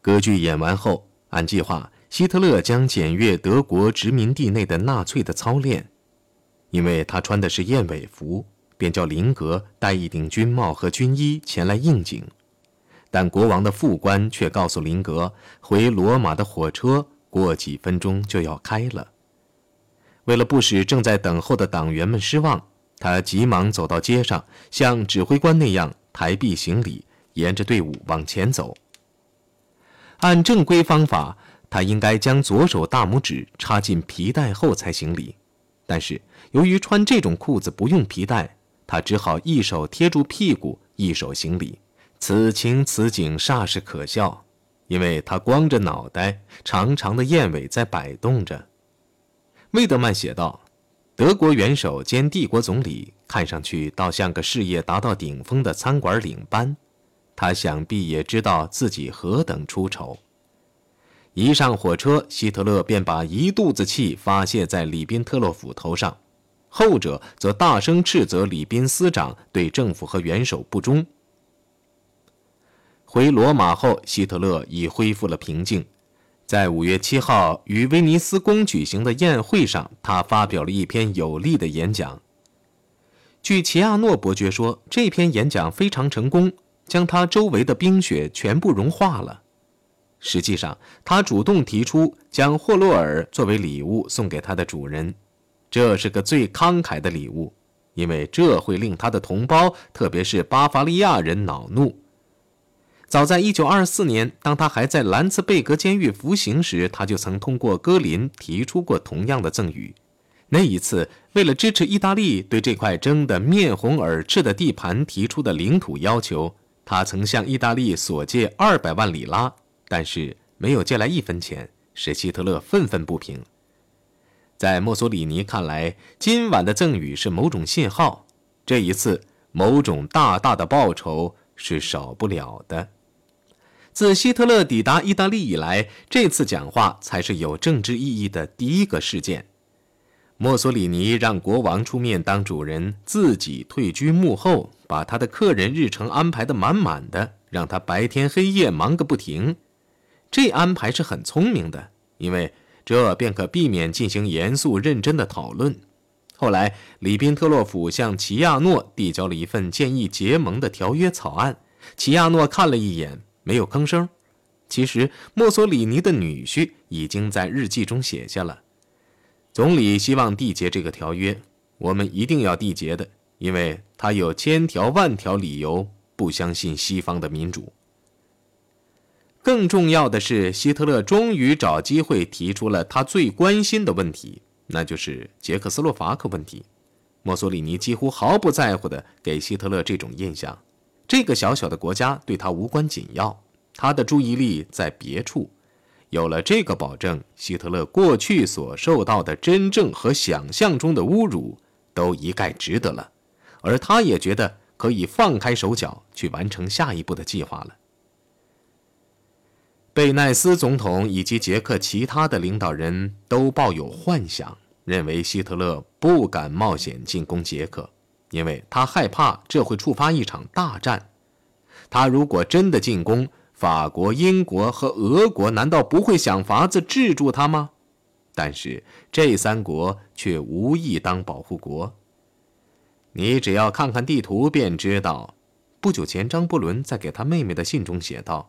歌剧演完后，按计划，希特勒将检阅德国殖民地内的纳粹的操练，因为他穿的是燕尾服，便叫林格戴一顶军帽和军衣前来应景。但国王的副官却告诉林格，回罗马的火车过几分钟就要开了。为了不使正在等候的党员们失望，他急忙走到街上，像指挥官那样抬臂行礼，沿着队伍往前走。按正规方法，他应该将左手大拇指插进皮带后才行礼，但是由于穿这种裤子不用皮带，他只好一手贴住屁股，一手行礼。此情此景煞是可笑，因为他光着脑袋，长长的燕尾在摆动着。魏德曼写道：“德国元首兼帝国总理看上去倒像个事业达到顶峰的餐馆领班，他想必也知道自己何等出丑。”一上火车，希特勒便把一肚子气发泄在里宾特洛甫头上，后者则大声斥责里宾司长对政府和元首不忠。回罗马后，希特勒已恢复了平静。在五月七号于威尼斯宫举行的宴会上，他发表了一篇有力的演讲。据齐亚诺伯爵说，这篇演讲非常成功，将他周围的冰雪全部融化了。实际上，他主动提出将霍洛尔作为礼物送给他的主人，这是个最慷慨的礼物，因为这会令他的同胞，特别是巴伐利亚人恼怒。早在1924年，当他还在兰茨贝格监狱服刑时，他就曾通过戈林提出过同样的赠与。那一次，为了支持意大利对这块争得面红耳赤的地盘提出的领土要求，他曾向意大利索借200万里拉，但是没有借来一分钱，使希特勒愤愤不平。在墨索里尼看来，今晚的赠与是某种信号，这一次某种大大的报酬是少不了的。自希特勒抵达意大利以来，这次讲话才是有政治意义的第一个事件。墨索里尼让国王出面当主人，自己退居幕后，把他的客人日程安排得满满的，让他白天黑夜忙个不停。这安排是很聪明的，因为这便可避免进行严肃认真的讨论。后来，里宾特洛甫向齐亚诺递交了一份建议结盟的条约草案，齐亚诺看了一眼。没有吭声。其实，墨索里尼的女婿已经在日记中写下了：“总理希望缔结这个条约，我们一定要缔结的，因为他有千条万条理由不相信西方的民主。”更重要的是，希特勒终于找机会提出了他最关心的问题，那就是捷克斯洛伐克问题。墨索里尼几乎毫不在乎地给希特勒这种印象。这个小小的国家对他无关紧要，他的注意力在别处。有了这个保证，希特勒过去所受到的真正和想象中的侮辱都一概值得了，而他也觉得可以放开手脚去完成下一步的计划了。贝奈斯总统以及捷克其他的领导人都抱有幻想，认为希特勒不敢冒险进攻捷克。因为他害怕这会触发一场大战，他如果真的进攻，法国、英国和俄国难道不会想法子制住他吗？但是这三国却无意当保护国。你只要看看地图便知道。不久前，张伯伦在给他妹妹的信中写道：“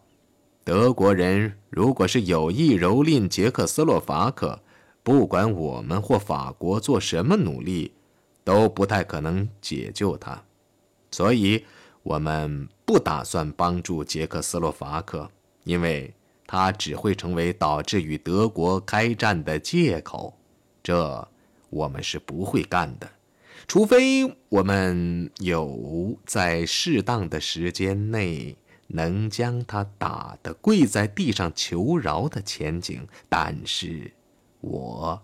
德国人如果是有意蹂躏捷克斯洛伐克，不管我们或法国做什么努力。”都不太可能解救他，所以我们不打算帮助捷克斯洛伐克，因为他只会成为导致与德国开战的借口。这我们是不会干的，除非我们有在适当的时间内能将他打得跪在地上求饶的前景。但是，我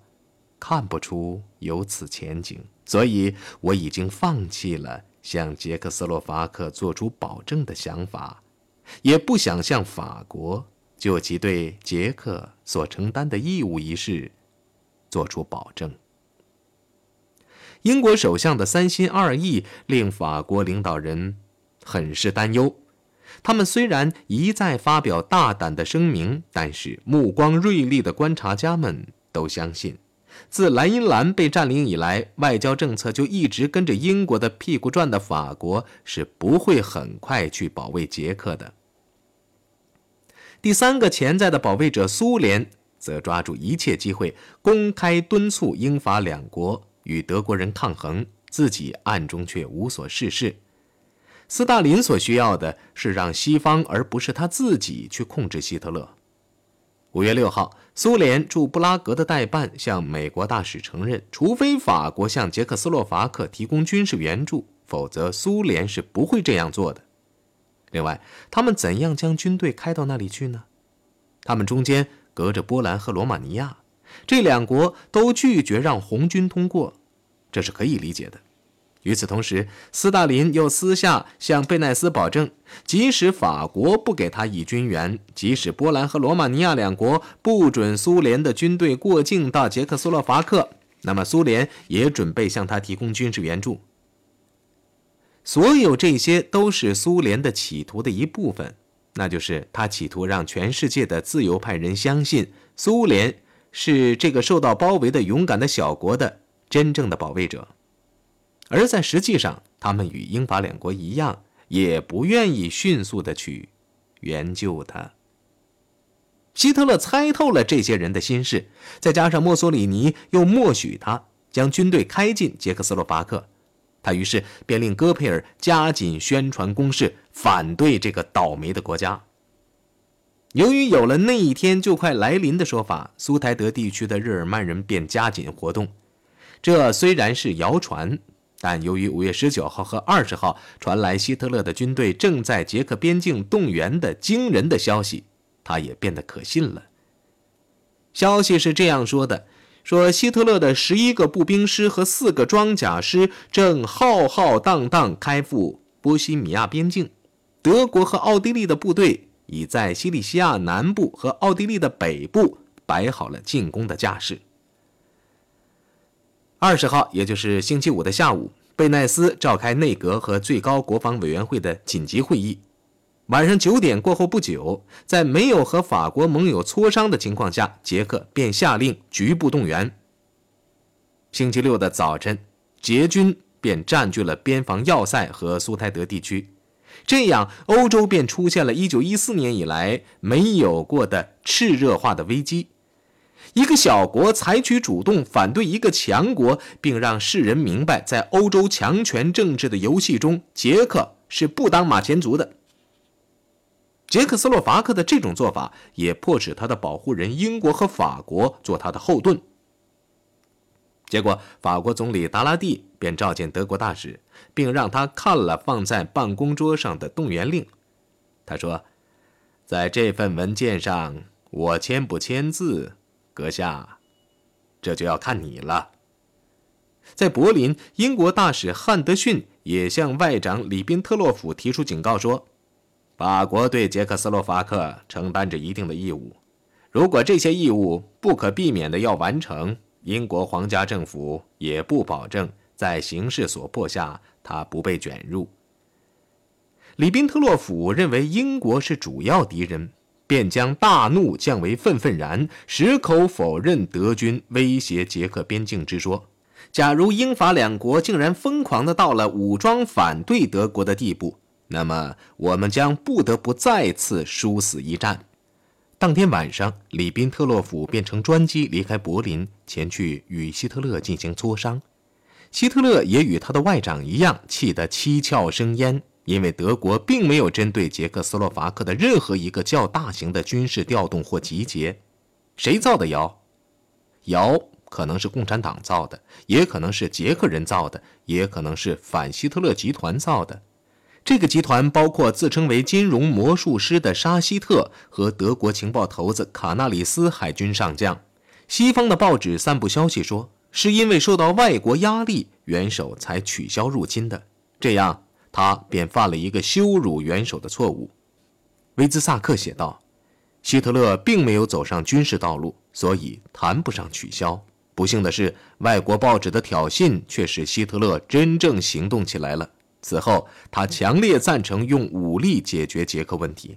看不出有此前景。所以，我已经放弃了向捷克斯洛伐克做出保证的想法，也不想向法国就其对捷克所承担的义务一事做出保证。英国首相的三心二意令法国领导人很是担忧。他们虽然一再发表大胆的声明，但是目光锐利的观察家们都相信，自莱茵兰被占领以来，外交政策就一直跟着英国的屁股转的法国是不会很快去保卫捷克的。第三个潜在的保卫者苏联，则抓住一切机会，公开敦促英法两国与德国人抗衡，自己暗中却无所事事。斯大林所需要的是让西方，而不是他自己去控制希特勒。五月六号，苏联驻布拉格的代办向美国大使承认，除非法国向捷克斯洛伐克提供军事援助，否则苏联是不会这样做的。另外，他们怎样将军队开到那里去呢？他们中间隔着波兰和罗马尼亚，这两国都拒绝让红军通过，这是可以理解的。与此同时，斯大林又私下向贝奈斯保证，即使法国不给他以军援，即使波兰和罗马尼亚两国不准苏联的军队过境到捷克斯洛伐克，那么苏联也准备向他提供军事援助。所有这些都是苏联的企图的一部分，那就是他企图让全世界的自由派人相信，苏联是这个受到包围的勇敢的小国的真正的保卫者。而在实际上，他们与英法两国一样，也不愿意迅速的去援救他。希特勒猜透了这些人的心事，再加上墨索里尼又默许他将军队开进捷克斯洛伐克，他于是便令戈培尔加紧宣传攻势，反对这个倒霉的国家。由于有了那一天就快来临的说法，苏台德地区的日耳曼人便加紧活动。这虽然是谣传。但由于五月十九号和二十号传来希特勒的军队正在捷克边境动员的惊人的消息，他也变得可信了。消息是这样说的：说希特勒的十一个步兵师和四个装甲师正浩浩荡荡开赴波西米亚边境，德国和奥地利的部队已在西里西亚南部和奥地利的北部摆好了进攻的架势。二十号，也就是星期五的下午，贝奈斯召开内阁和最高国防委员会的紧急会议。晚上九点过后不久，在没有和法国盟友磋商的情况下，捷克便下令局部动员。星期六的早晨，捷军便占据了边防要塞和苏台德地区，这样欧洲便出现了一九一四年以来没有过的炽热化的危机。一个小国采取主动反对一个强国，并让世人明白，在欧洲强权政治的游戏中，捷克是不当马前卒的。捷克斯洛伐克的这种做法，也迫使他的保护人英国和法国做他的后盾。结果，法国总理达拉蒂便召见德国大使，并让他看了放在办公桌上的动员令。他说：“在这份文件上，我签不签字？”阁下，这就要看你了。在柏林，英国大使汉德逊也向外长里宾特洛甫提出警告说：“法国对捷克斯洛伐克承担着一定的义务，如果这些义务不可避免的要完成，英国皇家政府也不保证在形势所迫下他不被卷入。”里宾特洛甫认为英国是主要敌人。便将大怒降为愤愤然，矢口否认德军威胁捷克边境之说。假如英法两国竟然疯狂的到了武装反对德国的地步，那么我们将不得不再次殊死一战。当天晚上，里宾特洛甫便乘专机离开柏林，前去与希特勒进行磋商。希特勒也与他的外长一样，气得七窍生烟。因为德国并没有针对捷克斯洛伐克的任何一个较大型的军事调动或集结，谁造的谣？谣可能是共产党造的，也可能是捷克人造的，也可能是反希特勒集团造的。这个集团包括自称为金融魔术师的沙希特和德国情报头子卡纳里斯海军上将。西方的报纸散布消息说，是因为受到外国压力，元首才取消入侵的。这样。他便犯了一个羞辱元首的错误，维兹萨克写道：“希特勒并没有走上军事道路，所以谈不上取消。不幸的是，外国报纸的挑衅却使希特勒真正行动起来了。此后，他强烈赞成用武力解决捷克问题。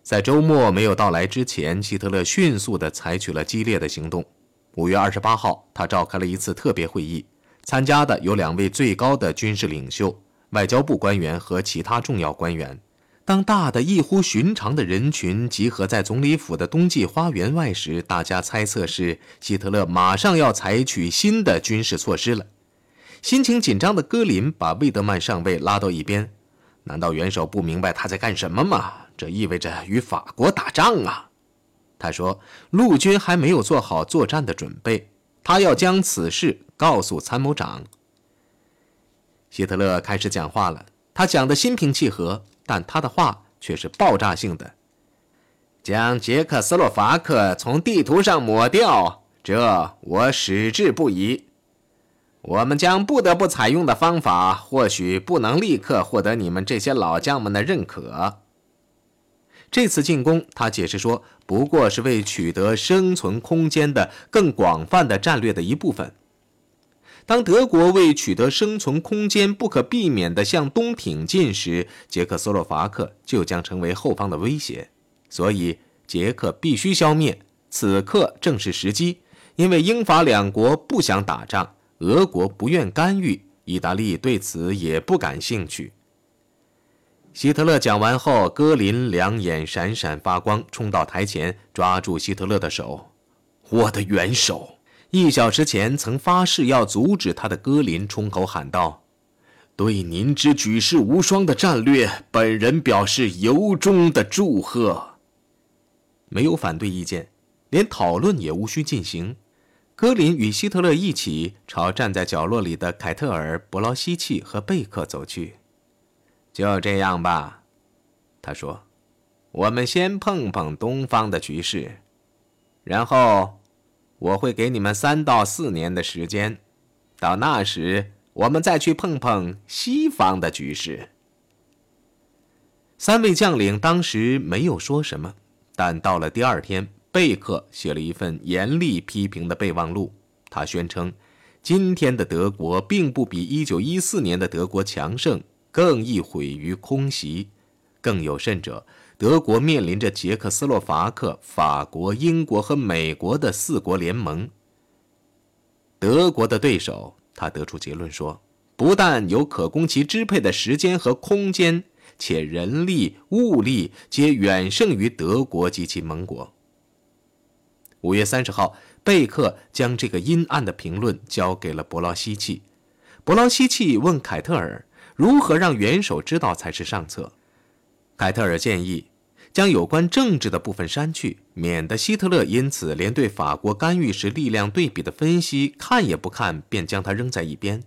在周末没有到来之前，希特勒迅速地采取了激烈的行动。五月二十八号，他召开了一次特别会议，参加的有两位最高的军事领袖、外交部官员和其他重要官员。当大的异乎寻常的人群集合在总理府的冬季花园外时，大家猜测是希特勒马上要采取新的军事措施了。心情紧张的戈林把魏德曼上尉拉到一边：“难道元首不明白他在干什么吗？这意味着与法国打仗啊！”他说：“陆军还没有做好作战的准备，他要将此事告诉参谋长。”希特勒开始讲话了，他讲得心平气和。但他的话却是爆炸性的，将捷克斯洛伐克从地图上抹掉，这我矢志不移。我们将不得不采用的方法，或许不能立刻获得你们这些老将们的认可。这次进攻，他解释说，不过是为取得生存空间的更广泛的战略的一部分。当德国为取得生存空间不可避免地向东挺进时，捷克斯洛伐克就将成为后方的威胁。所以，捷克必须消灭。此刻正是时机，因为英法两国不想打仗，俄国不愿干预，意大利对此也不感兴趣。希特勒讲完后，戈林两眼闪闪发光，冲到台前，抓住希特勒的手：“我的元首！”一小时前曾发誓要阻止他的戈林冲口喊道：“对您之举世无双的战略，本人表示由衷的祝贺。”没有反对意见，连讨论也无需进行。戈林与希特勒一起朝站在角落里的凯特尔、伯劳希奇和贝克走去。就这样吧，他说：“我们先碰碰东方的局势，然后。”我会给你们三到四年的时间，到那时我们再去碰碰西方的局势。三位将领当时没有说什么，但到了第二天，贝克写了一份严厉批评的备忘录。他宣称，今天的德国并不比1914年的德国强盛，更易毁于空袭。更有甚者。德国面临着捷克斯洛伐克、法国、英国和美国的四国联盟。德国的对手，他得出结论说，不但有可供其支配的时间和空间，且人力、物力皆远胜于德国及其盟国。五月三十号，贝克将这个阴暗的评论交给了伯劳希奇。伯劳希奇问凯特尔，如何让元首知道才是上策。凯特尔建议将有关政治的部分删去，免得希特勒因此连对法国干预时力量对比的分析看也不看，便将它扔在一边。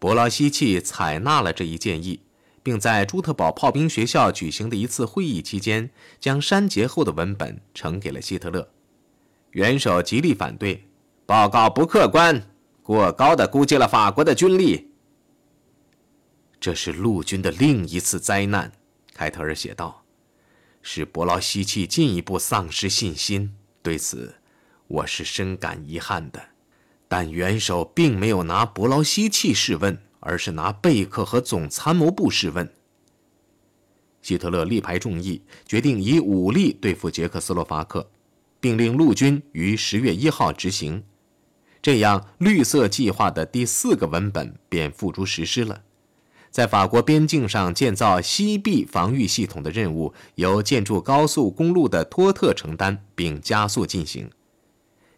伯劳希奇采纳了这一建议，并在朱特堡炮兵学校举行的一次会议期间，将删节后的文本呈给了希特勒。元首极力反对，报告不客观，过高的估计了法国的军力。这是陆军的另一次灾难。凯特尔写道：“使伯劳希奇进一步丧失信心，对此我是深感遗憾的。但元首并没有拿伯劳希奇试问，而是拿贝克和总参谋部试问。”希特勒力排众议，决定以武力对付捷克斯洛伐克，并令陆军于十月一号执行。这样，绿色计划的第四个文本便付诸实施了。在法国边境上建造西壁防御系统的任务由建筑高速公路的托特承担，并加速进行。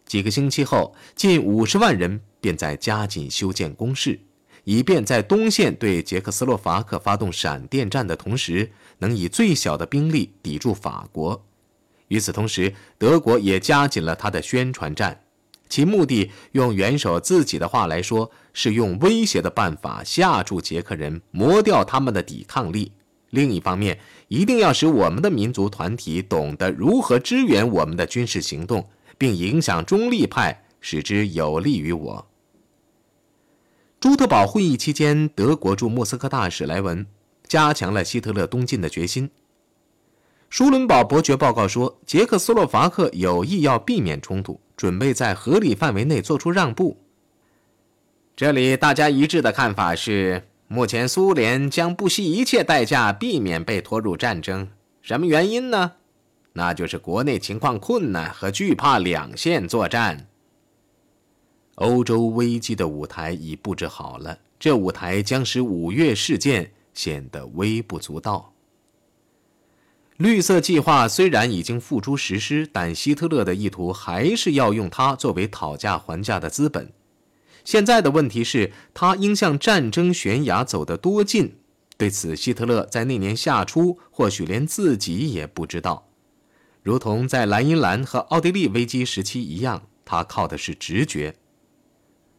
几个星期后，近五十万人便在加紧修建工事，以便在东线对捷克斯洛伐克发动闪电战的同时，能以最小的兵力抵住法国。与此同时，德国也加紧了他的宣传战。其目的，用元首自己的话来说，是用威胁的办法吓住捷克人，磨掉他们的抵抗力。另一方面，一定要使我们的民族团体懂得如何支援我们的军事行动，并影响中立派，使之有利于我。朱特堡会议期间，德国驻莫斯科大使莱文加强了希特勒东进的决心。舒伦堡伯爵报告说，捷克斯洛伐克有意要避免冲突。准备在合理范围内做出让步。这里大家一致的看法是，目前苏联将不惜一切代价避免被拖入战争。什么原因呢？那就是国内情况困难和惧怕两线作战。欧洲危机的舞台已布置好了，这舞台将使五月事件显得微不足道。绿色计划虽然已经付诸实施，但希特勒的意图还是要用它作为讨价还价的资本。现在的问题是，他应向战争悬崖走得多近？对此，希特勒在那年夏初或许连自己也不知道。如同在莱茵兰和奥地利危机时期一样，他靠的是直觉。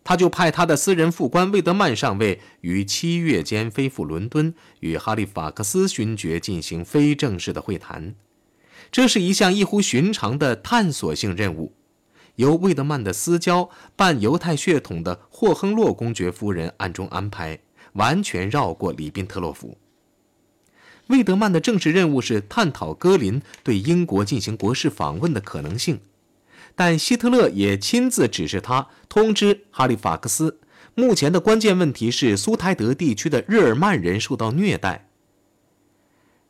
他就派他的私人副官魏德曼上尉于七月间飞赴伦敦，与哈利法克斯勋爵进行非正式的会谈。这是一项异乎寻常的探索性任务。由魏德曼的私交、伴犹太血统的霍亨洛公爵夫人暗中安排，完全绕过里宾特洛甫。魏德曼的正式任务是探讨戈林对英国进行国事访问的可能性，但希特勒也亲自指示他通知哈利法克斯，目前的关键问题是苏台德地区的日耳曼人受到虐待。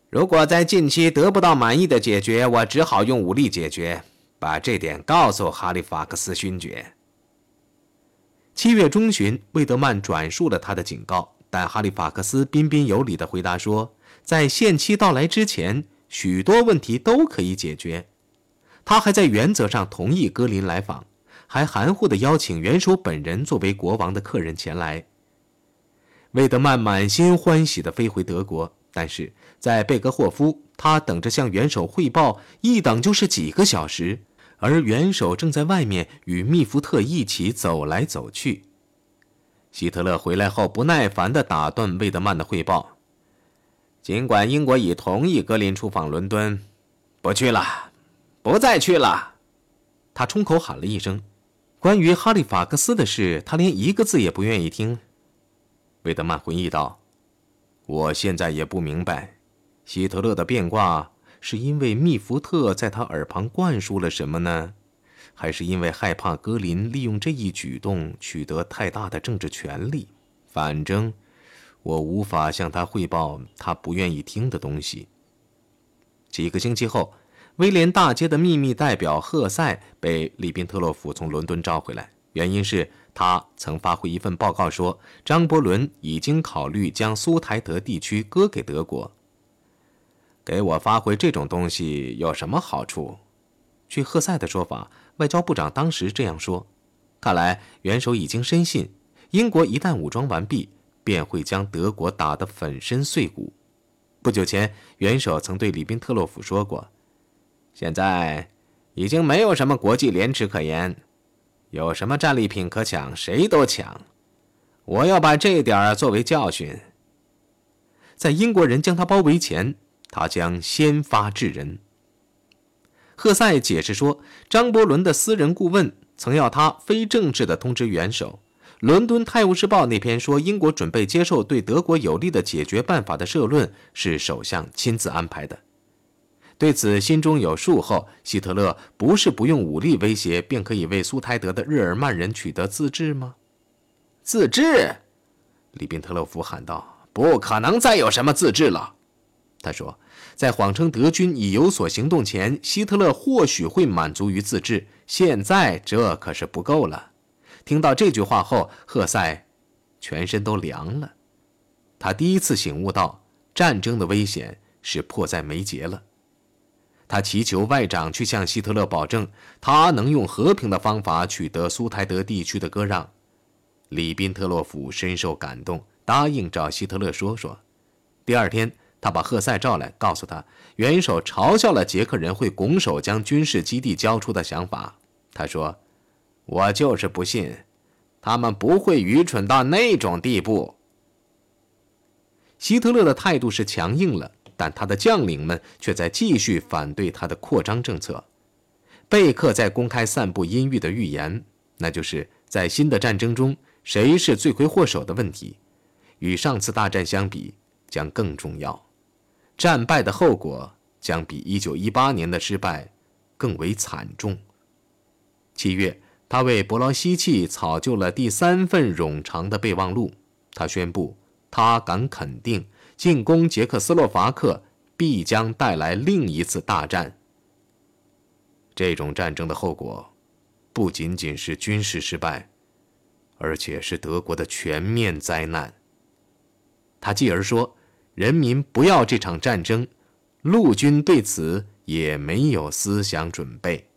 如果在近期得不到满意的解决，我只好用武力解决。把这点告诉哈利法克斯勋爵。七月中旬，魏德曼转述了他的警告，但哈利法克斯彬彬有礼地回答说，在限期到来之前，许多问题都可以解决。他还在原则上同意格林来访，还含糊地邀请元首本人作为国王的客人前来。魏德曼满心欢喜地飞回德国，但是在贝格霍夫。他等着向元首汇报，一等就是几个小时，而元首正在外面与密福特一起走来走去。希特勒回来后，不耐烦地打断魏德曼的汇报。尽管英国已同意格林出访伦敦，不去了，不再去了。他冲口喊了一声：“关于哈利法克斯的事，他连一个字也不愿意听。”魏德曼回忆道：“我现在也不明白。”希特勒的变卦是因为密福特在他耳旁灌输了什么呢？还是因为害怕格林利用这一举动取得太大的政治权利？反正我无法向他汇报他不愿意听的东西。几个星期后，威廉大街的秘密代表赫塞被利宾特洛甫从伦敦召回来，原因是他曾发回一份报告说，张伯伦已经考虑将苏台德地区割给德国。给我发回这种东西有什么好处？据赫塞的说法，外交部长当时这样说。看来元首已经深信，英国一旦武装完毕，便会将德国打得粉身碎骨。不久前，元首曾对里宾特洛甫说过：“现在已经没有什么国际廉耻可言，有什么战利品可抢，谁都抢。我要把这点作为教训。”在英国人将他包围前。他将先发制人。赫塞解释说，张伯伦的私人顾问曾要他非正式的通知元首。伦敦《泰晤士报》那篇说英国准备接受对德国有利的解决办法的社论是首相亲自安排的。对此心中有数后，希特勒不是不用武力威胁便可以为苏台德的日耳曼人取得自治吗？自治！里宾特洛甫喊道：“不可能再有什么自治了。”他说。在谎称德军已有所行动前，希特勒或许会满足于自治。现在这可是不够了。听到这句话后，赫塞全身都凉了。他第一次醒悟到，战争的危险是迫在眉睫了。他祈求外长去向希特勒保证，他能用和平的方法取得苏台德地区的割让。里宾特洛甫深受感动，答应找希特勒说说。第二天。他把赫塞召来，告诉他，元首嘲笑了捷克人会拱手将军事基地交出的想法。他说：“我就是不信，他们不会愚蠢到那种地步。”希特勒的态度是强硬了，但他的将领们却在继续反对他的扩张政策。贝克在公开散布阴郁的预言，那就是在新的战争中谁是罪魁祸首的问题，与上次大战相比将更重要。战败的后果将比1918年的失败更为惨重。七月，他为伯劳希契草就了第三份冗长的备忘录。他宣布，他敢肯定，进攻捷克斯洛伐克必将带来另一次大战。这种战争的后果，不仅仅是军事失败，而且是德国的全面灾难。他继而说：“人民不要这场战争，陆军对此也没有思想准备。”